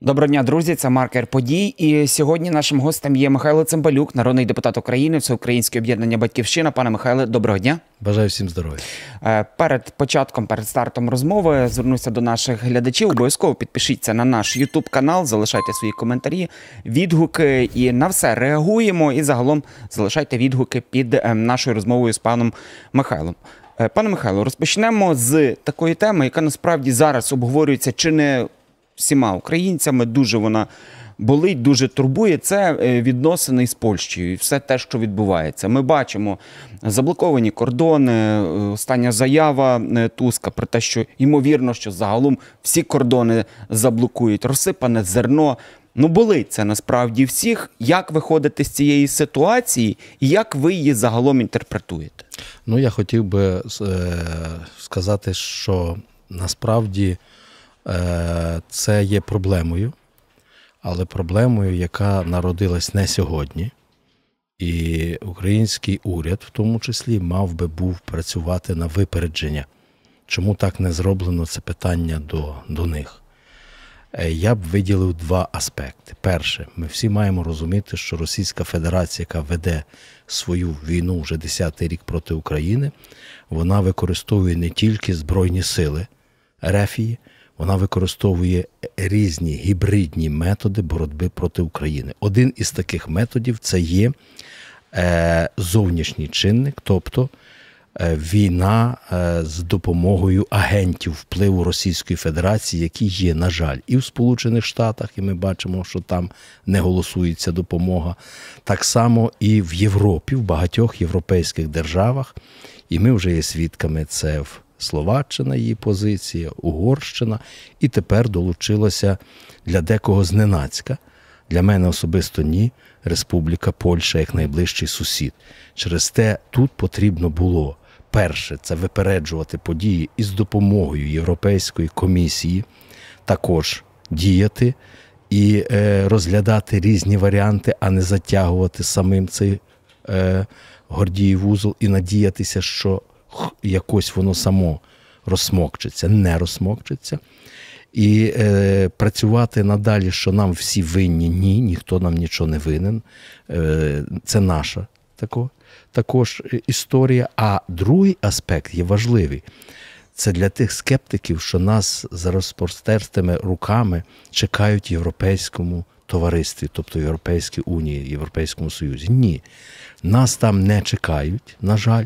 Доброго дня, друзі. Це маркер подій. І сьогодні нашим гостем є Михайло Цимбалюк, народний депутат України, Всеукраїнське об'єднання Батьківщина. Пане Михайле, доброго дня. Бажаю всім здоров'я. Е, перед початком, перед стартом розмови, звернуся до наших глядачів. Обов'язково підпишіться на наш Ютуб канал, залишайте свої коментарі, відгуки і на все реагуємо. І загалом залишайте відгуки під е, нашою розмовою з паном Михайлом. Е, пане Михайло, розпочнемо з такої теми, яка насправді зараз обговорюється чи не всіма українцями. Дуже вона болить, дуже турбує. Це е, відносини з Польщею і все те, що відбувається. Ми бачимо заблоковані кордони. Е, остання заява е, Туска про те, що ймовірно, що загалом всі кордони заблокують, розсипане зерно. Ну, болить це насправді всіх. Як виходити з цієї ситуації, і як ви її загалом інтерпретуєте? Ну, я хотів би сказати, що насправді Е, це є проблемою, але проблемою, яка народилась не сьогодні. І український уряд, в тому числі, мав би був працювати на випередження. Чому так не зроблено це питання до, до них? Е, я б виділив два аспекти. Перше, ми всі маємо розуміти, що Російська Федерація, яка веде свою війну вже 10-й рік проти України, вона використовує не тільки Збройні сили Рефії, вона використовує різні гібридні методи боротьби проти України. Один із таких методів це є е, зовнішній чинник, тобто е, війна е, з допомогою агентів впливу Російської Федерації, які є, на жаль, і в Сполучених Штатах, і ми бачимо, що там не голосується допомога. Так само і в Європі, в багатьох європейських державах. І ми вже є свідками це в Словаччина її позиція, Угорщина, і тепер долучилася для декого зненацька. Для мене особисто ні. Республіка Польща як найближчий сусід. Через те тут потрібно було перше це випереджувати події із допомогою Європейської комісії, також діяти і е, розглядати різні варіанти, а не затягувати самим цей е, Гордіїв вузол і надіятися, що якось воно само розсмокчеться, не розсмокчеться. І е, працювати надалі, що нам всі винні, ні, ніхто нам нічого не винен. Е, Це наша тако, також історія. А другий аспект є важливий. Це для тих скептиків, що нас за розпростертими руками чекають в європейському товаристві, тобто в Європейській Унії, Європейському Союзі. Ні, нас там не чекають, на жаль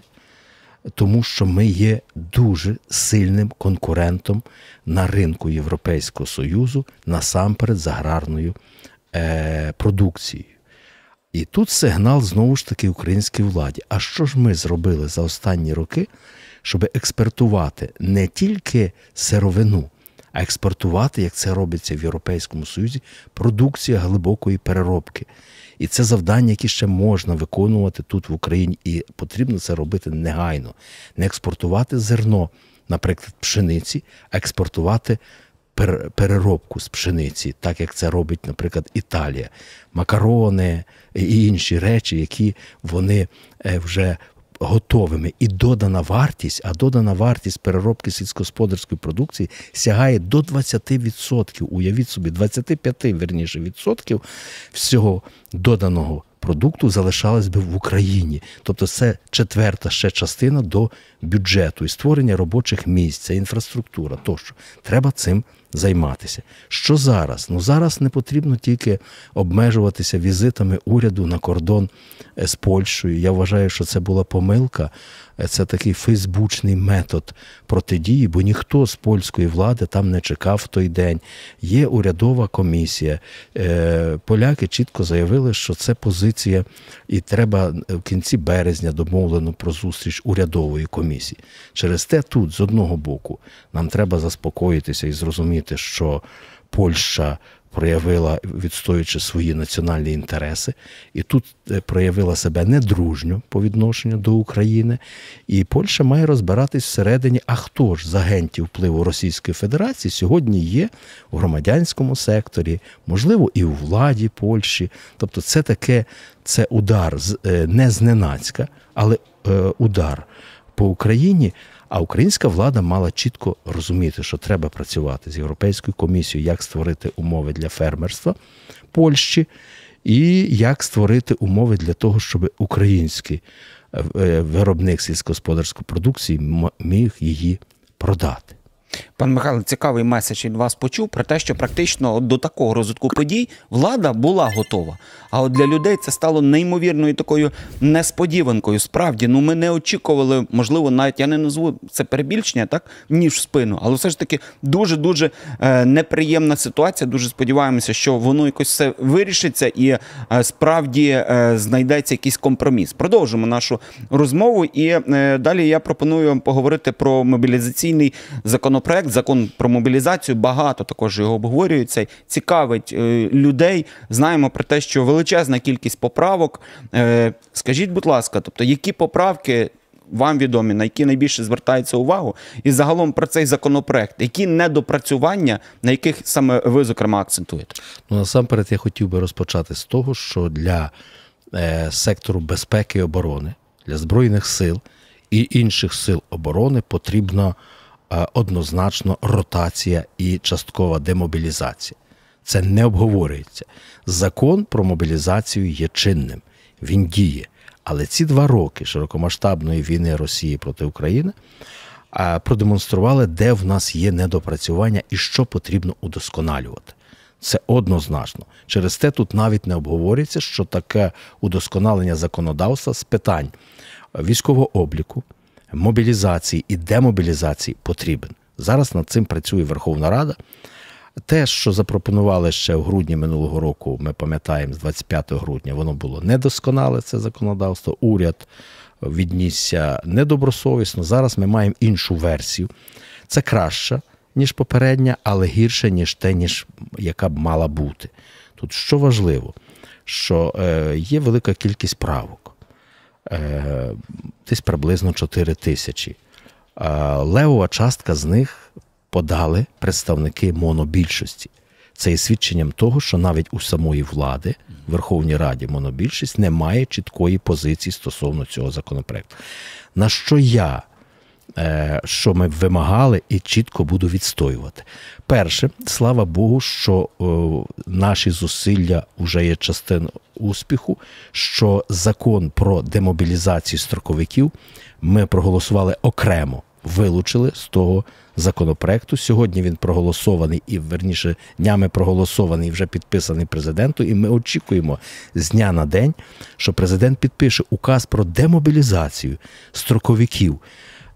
тому що ми є дуже сильним конкурентом на ринку Європейського Союзу насамперед з аграрною е, продукцією. І тут сигнал знову ж таки українській владі. А що ж ми зробили за останні роки, щоб експортувати не тільки сировину, а експортувати, як це робиться в Європейському Союзі, продукція глибокої переробки. І це завдання, яке ще можна виконувати тут в Україні, і потрібно це робити негайно. Не експортувати зерно, наприклад, пшениці, а експортувати переробку з пшениці, так як це робить, наприклад, Італія, макарони і інші речі, які вони е, вже готовими. І додана вартість, а додана вартість переробки сільськогосподарської продукції сягає до 20%. Уявіть собі, 25 верніше відсотків всього доданого продукту залишалось би в Україні. Тобто це четверта ще частина до бюджету і створення робочих місць, це інфраструктура. Тощо треба цим займатися. Що зараз? Ну зараз не потрібно тільки обмежуватися візитами уряду на кордон е, з Польщею. Я вважаю, що це була помилка. Е, це такий фейсбучний метод протидії, бо ніхто з польської влади там не чекав в той день. Є урядова комісія. Е, поляки чітко заявили, що це позиція, і треба в кінці березня домовлено про зустріч урядової комісії. Через те тут з одного боку нам треба заспокоїтися і зрозуміти, що Польща проявила, відстоюючи свої національні інтереси, і тут е, проявила себе недружньо по відношенню до України. І Польща має розбиратись всередині, а хто ж з агентів впливу Російської Федерації сьогодні є у громадянському секторі, можливо, і у владі Польщі. Тобто, це таке це удар е, не зненацька, але е, удар по Україні. А українська влада мала чітко розуміти, що треба працювати з Європейською комісією, як створити умови для фермерства Польщі, і як створити умови для того, щоб український е, виробник сільськогосподарської продукції міг її продати. Пан Михайло, цікавий меседж від вас почув про те, що практично до такого розвитку подій влада була готова. А от для людей це стало неймовірною такою несподіванкою. Справді, ну ми не очікували, можливо, навіть я не назву це перебільшення, так ніж в спину, але все ж таки дуже дуже е, неприємна ситуація. Дуже сподіваємося, що воно якось все вирішиться і е, справді е, знайдеться якийсь компроміс. Продовжимо нашу розмову. І е, далі я пропоную вам поговорити про мобілізаційний законопроект, закон про мобілізацію. Багато також його обговорюється. Цікавить е, людей. Знаємо про те, що величезна кількість поправок. Е, Скажіть, будь ласка, тобто, які поправки вам відомі, на які найбільше звертається увагу, і загалом про цей законопроект, які недопрацювання, на яких саме ви зокрема акцентуєте? Ну, насамперед, я хотів би розпочати з того, що для е, сектору безпеки і оборони, для Збройних сил і інших сил оборони потрібна е, однозначно ротація і часткова демобілізація. Це не обговорюється. Закон про мобілізацію є чинним, він діє. Але ці два роки широкомасштабної війни Росії проти України продемонстрували, де в нас є недопрацювання і що потрібно удосконалювати. Це однозначно. Через те тут навіть не обговорюється, що таке удосконалення законодавства з питань військового обліку, мобілізації і демобілізації потрібен. Зараз над цим працює Верховна Рада. Те, що запропонували ще в грудні минулого року, ми пам'ятаємо, з 25 грудня, воно було недосконале, це законодавство. Уряд віднісся недобросовісно. Зараз ми маємо іншу версію. Це краще, ніж попередня, але гірше, ніж те, ніж яка б мала бути. Тут що важливо, що е, є велика кількість правок, десь приблизно 4 тисячі. Е, левова частка з них подали представники монобільшості. Це є свідченням того, що навіть у самої влади, в Верховній Раді, монобільшість не має чіткої позиції стосовно цього законопроекту. На що я, е, що ми вимагали і чітко буду відстоювати. Перше, слава Богу, що е, наші зусилля вже є частиною успіху, що закон про демобілізацію строковиків ми проголосували окремо, вилучили з того законопроекту. Сьогодні він проголосований і верніше днями проголосований, і вже підписаний президентом. І ми очікуємо з дня на день, що президент підпише указ про демобілізацію строковиків.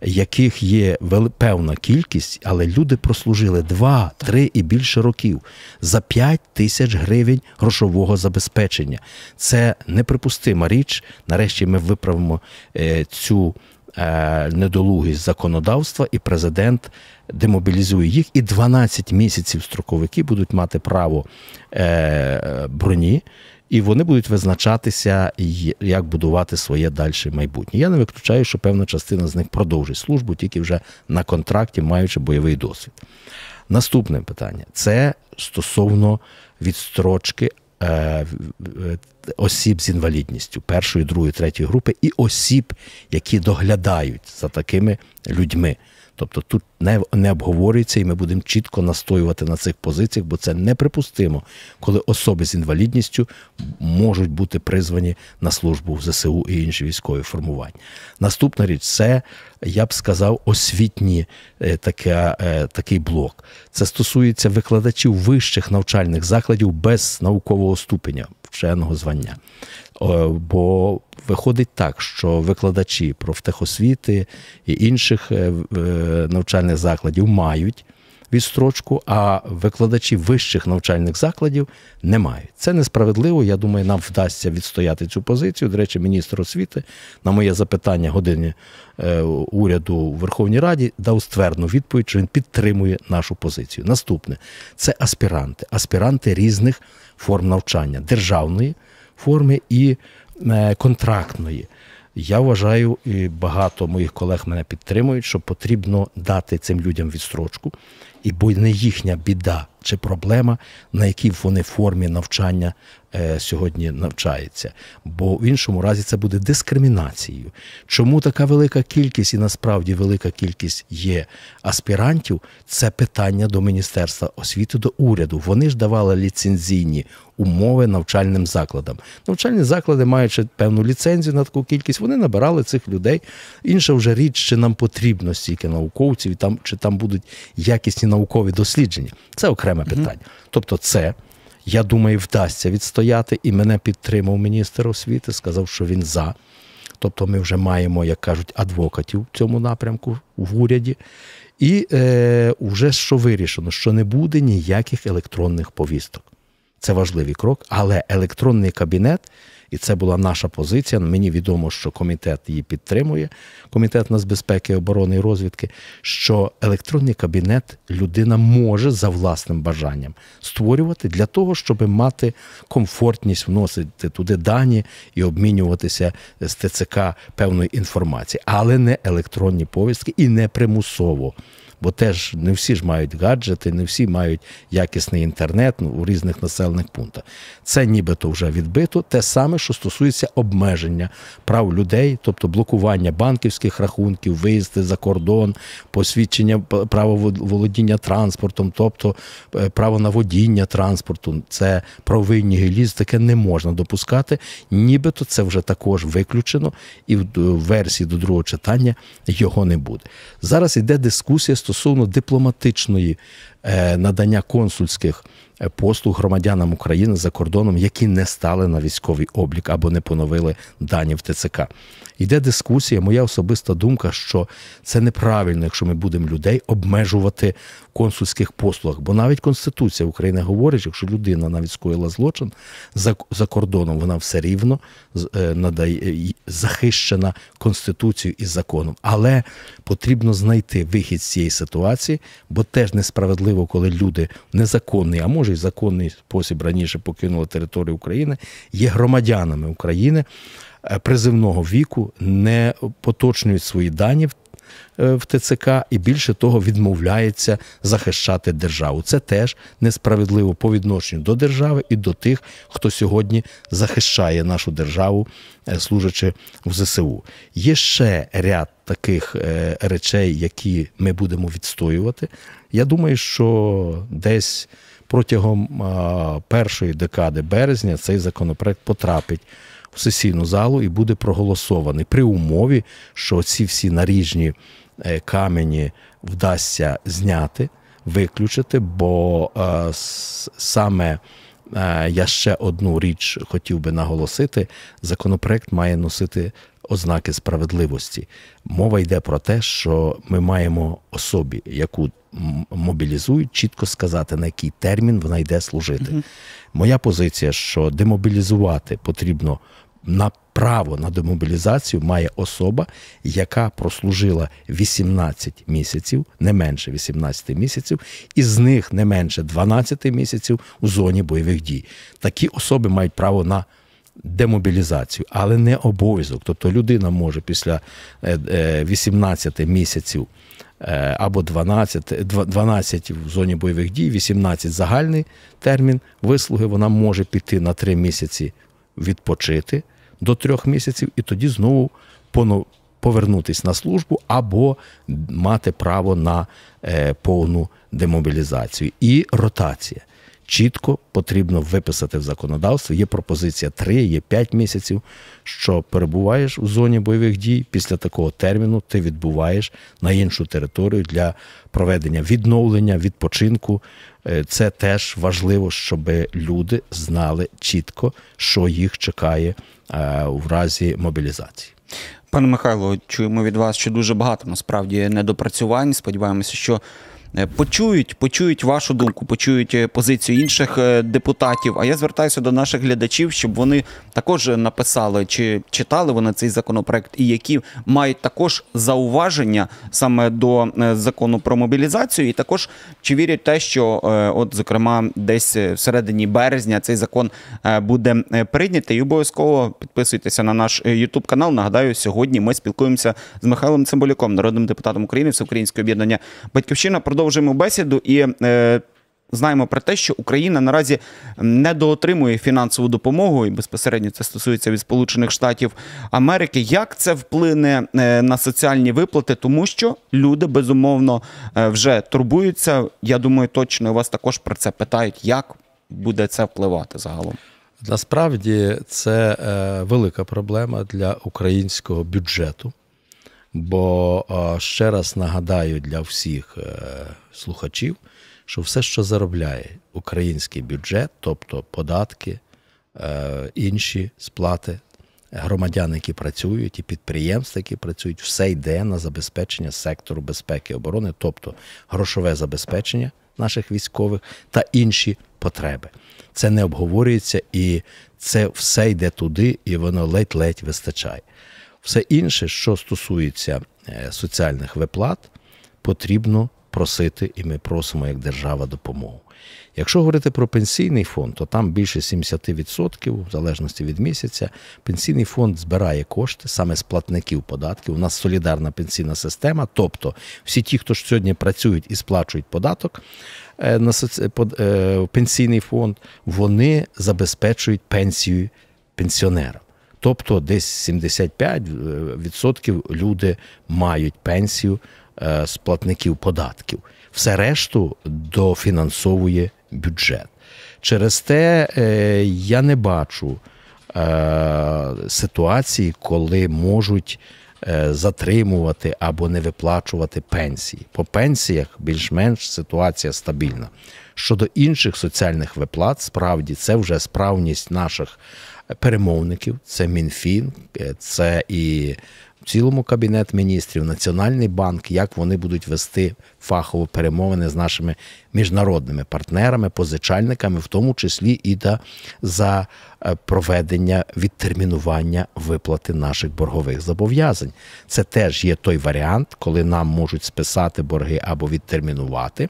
Яких є певна кількість, але люди прослужили 2, 3 і більше років за 5 тисяч гривень грошового забезпечення. Це неприпустима річ. Нарешті ми виправимо е, цю е, недолугість законодавства, і президент демобілізує їх. І 12 місяців строковики будуть мати право е, броні. І вони будуть визначатися, як будувати своє далі майбутнє. Я не виключаю, що певна частина з них продовжить службу тільки вже на контракті, маючи бойовий досвід. Наступне питання це стосовно відстрочки е, осіб з інвалідністю першої, другої, третьої групи і осіб, які доглядають за такими людьми. Тобто тут не, не обговорюється, і ми будемо чітко настоювати на цих позиціях, бо це неприпустимо, коли особи з інвалідністю можуть бути призвані на службу в ЗСУ і інші військові формування. Наступна річ це, я б сказав, освітні е, таке, е, такий блок. Це стосується викладачів вищих навчальних закладів без наукового ступеня вченого звання. О, Бо виходить так, що викладачі профтехосвіти і інших е, е, навчальних закладів мають відстрочку, а викладачі вищих навчальних закладів не мають. Це несправедливо. Я думаю, нам вдасться відстояти цю позицію. До речі, міністр освіти на моє запитання години е, уряду у Верховній Раді дав ствердну відповідь, що він підтримує нашу позицію. Наступне це аспіранти, аспіранти різних форм навчання державної форми і е, контрактної. Я вважаю, і багато моїх колег мене підтримують, що потрібно дати цим людям відстрочку. І бо не їхня біда чи проблема, на якій вони формі навчання е, сьогодні навчаються. Бо в іншому разі це буде дискримінацією. Чому така велика кількість і насправді велика кількість є аспірантів? Це питання до Міністерства освіти, до уряду. Вони ж давали ліцензійні умови навчальним закладам. Навчальні заклади, маючи певну ліцензію на таку кількість, вони набирали цих людей. Інша вже річ, чи нам потрібно стільки науковців, і там чи там будуть якісні наукові дослідження. Це окреме питання. Тобто, це. Я думаю, вдасться відстояти, і мене підтримав міністр освіти, сказав, що він за. Тобто ми вже маємо, як кажуть, адвокатів в цьому напрямку в уряді. І е, вже що вирішено, що не буде ніяких електронних повісток. Це важливий крок, але електронний кабінет, і це була наша позиція. Мені відомо, що комітет її підтримує, комітет нацбезпеки, оборони і розвідки. Що електронний кабінет людина може за власним бажанням створювати для того, щоб мати комфортність вносити туди дані і обмінюватися з ТЦК певної інформації, але не електронні повістки і не примусово. Бо теж не всі ж мають гаджети, не всі мають якісний інтернет ну, у різних населених пунктах. Це нібито вже відбито. Те саме, що стосується обмеження прав людей, тобто блокування банківських рахунків, виїзди за кордон, посвідчення право володіння транспортом, тобто е, право на водіння транспорту. Це правовий геліз, таке не можна допускати. Нібито це вже також виключено, і в версії до другого читання його не буде. Зараз йде дискусія стосовно дипломатичної надання консульських е, послуг громадянам України за кордоном, які не стали на військовий облік або не поновили дані в ТЦК. Йде дискусія. Моя особиста думка, що це неправильно, якщо ми будемо людей обмежувати в консульських послугах. Бо навіть Конституція України говорить, якщо людина навіть скоїла злочин за, за кордоном, вона все рівно е, надає захищена Конституцією і законом. Але потрібно знайти вихід з цієї ситуації, бо теж несправедливо, коли люди незаконний, а може й законний спосіб раніше покинули територію України, є громадянами України е, призивного віку, не поточнюють свої дані в в ТЦК і більше того відмовляється захищати державу. Це теж несправедливо по відношенню до держави і до тих, хто сьогодні захищає нашу державу, е, служачи в ЗСУ. Є ще ряд таких е, речей, які ми будемо відстоювати. Я думаю, що десь протягом першої декади березня цей законопроект потрапить в сесійну залу і буде проголосований при умові, що ці всі наріжні е, камені вдасться зняти, виключити, бо е, саме е, я ще одну річ хотів би наголосити: законопроект має носити ознаки справедливості. Мова йде про те, що ми маємо особі, яку мобілізують, чітко сказати, на який термін вона йде служити. Моя позиція, що демобілізувати потрібно на право на демобілізацію має особа, яка прослужила 18 місяців, не менше 18 місяців, і з них не менше 12 місяців у зоні бойових дій. Такі особи мають право на демобілізацію, але не обов'язок. Тобто людина може після е, е, 18 місяців е, або 12, 12 в зоні бойових дій, 18 загальний термін вислуги, вона може піти на 3 місяці відпочити до 3 місяців і тоді знову повернутися на службу або мати право на е, повну демобілізацію. І ротація. Чітко потрібно виписати в законодавстві. Є пропозиція 3, є 5 місяців, що перебуваєш у зоні бойових дій. Після такого терміну ти відбуваєш на іншу територію для проведення відновлення, відпочинку. Е, Це теж важливо, щоб люди знали чітко, що їх чекає в разі мобілізації. Пане Михайло, чуємо від вас, що дуже багато насправді недопрацювань. Сподіваємося, що е, почують, почують вашу думку, почують е, позицію інших е, депутатів. А я звертаюся до наших глядачів, щоб вони також написали, чи читали вони цей законопроект, і які мають також зауваження саме до е, закону про мобілізацію, і також чи вірять те, що е, от зокрема десь е, всередині березня цей закон е, буде е, прийнятий. І обов'язково підписуйтеся на наш Ютуб канал. Нагадаю, сьогодні ми спілкуємося з Михайлом Цимбалюком, народним депутатом України, Всеукраїнського об'єднання Батьківщина. Продовжуємо бесіду і. Е, Знаємо про те, що Україна наразі недоотримує фінансову допомогу, і безпосередньо це стосується від Сполучених Штатів Америки. Як це вплине е, на соціальні виплати? Тому що люди безумовно е, вже турбуються. Я думаю, точно вас також про це питають, як буде це впливати загалом. Насправді це е, велика проблема для українського бюджету. Бо ще раз нагадаю для всіх е, слухачів, що все, що заробляє український бюджет, тобто податки, е, інші сплати, громадян, які працюють, і підприємства, які працюють, все йде на забезпечення сектору безпеки і оборони, тобто грошове забезпечення наших військових та інші потреби. Це не обговорюється і це все йде туди, і воно ледь-ледь вистачає. Все інше, що стосується е, соціальних виплат, потрібно просити, і ми просимо як держава допомогу. Якщо говорити про пенсійний фонд, то там більше 70%, в залежності від місяця, пенсійний фонд збирає кошти саме з платників податків. У нас солідарна пенсійна система, тобто всі ті, хто ж сьогодні працюють і сплачують податок е, на е, пенсійний фонд, вони забезпечують пенсію пенсіонерам. Тобто десь 75% люди мають пенсію е, з платників податків. Все решту дофінансовує бюджет. Через те е, я не бачу е, ситуації, коли можуть е, затримувати або не виплачувати пенсії. По пенсіях більш-менш ситуація стабільна. Щодо інших соціальних виплат, справді це вже справність наших перемовників, це Мінфін, е, це і в цілому кабінет міністрів, Національний банк, як вони будуть вести фахово перемовини з нашими міжнародними партнерами, позичальниками, в тому числі і та за е, проведення відтермінування виплати наших боргових зобов'язань. Це теж є той варіант, коли нам можуть списати борги або відтермінувати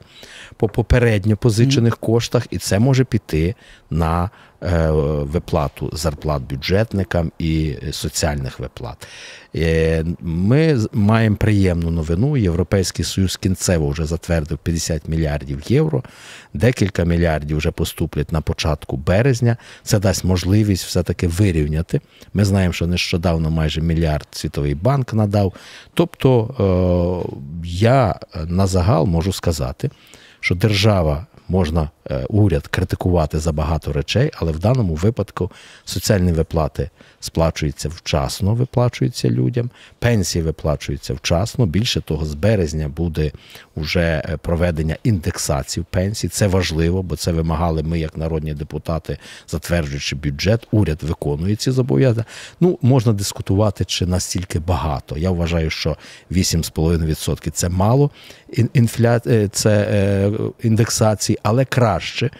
по попередньо позичених коштах, і це може піти на е, виплату зарплат бюджетникам і соціальних виплат. Е, Ми маємо приємну новину. Європейський Союз кінцево вже затвердив 50 мільярдів євро. Декілька мільярдів вже поступлять на початку березня. Це дасть можливість все-таки вирівняти. Ми знаємо, що нещодавно майже мільярд Світовий банк надав. Тобто е, я на загал можу сказати, що держава можна е, уряд критикувати за багато речей, але в даному випадку соціальні виплати сплачуються вчасно, виплачуються людям, пенсії виплачуються вчасно. Більше того, з березня буде вже е, проведення індексації пенсій. Це важливо, бо це вимагали ми, як народні депутати, затверджуючи бюджет. Уряд виконує ці зобов'язання. Ну можна дискутувати, чи настільки багато. Я вважаю, що 8,5% це мало інфля... е, це е, індексації, але краще.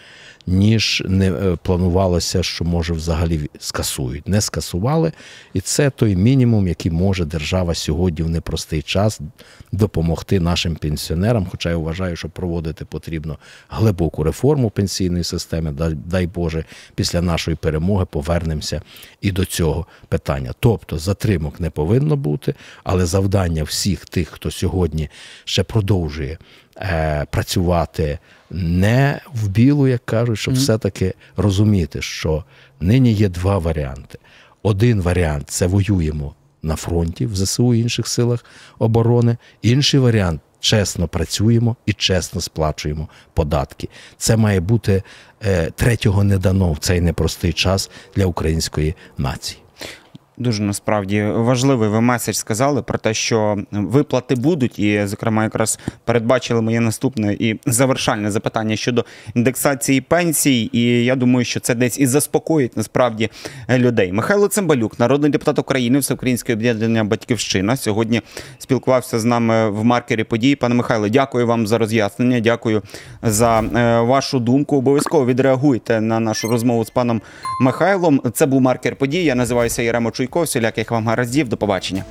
Ніж не е, планувалося, що може взагалі скасують. Не скасували, і це той мінімум, який може держава сьогодні в непростий час допомогти нашим пенсіонерам. Хоча я вважаю, що проводити потрібно глибоку реформу пенсійної системи. Дай, дай Боже, після нашої перемоги повернемося і до цього питання. Тобто затримок не повинно бути, але завдання всіх тих, хто сьогодні ще продовжує е, працювати не в білу, як кажуть, щоб все-таки розуміти, що нині є два варіанти. Один варіант це воюємо на фронті в ЗСУ і інших силах оборони. Інший варіант чесно працюємо і чесно сплачуємо податки. Це має бути е, третього не дано в цей непростий час для української нації. Дуже насправді важливий ви меседж сказали про те, що виплати будуть, і, зокрема, якраз передбачили моє наступне і завершальне запитання щодо індексації пенсій. І я думаю, що це десь і заспокоїть насправді людей. Михайло Цимбалюк, народний депутат України, Всеукраїнське об'єднання Батьківщина, сьогодні спілкувався з нами в маркері події. Пане Михайло, дякую вам за роз'яснення. Дякую за е, вашу думку. Обов'язково відреагуйте на нашу розмову з паном Михайлом. Це був маркер події. Я називаюся Єремо Чуйко. Всіляких вам гараздів. До побачення.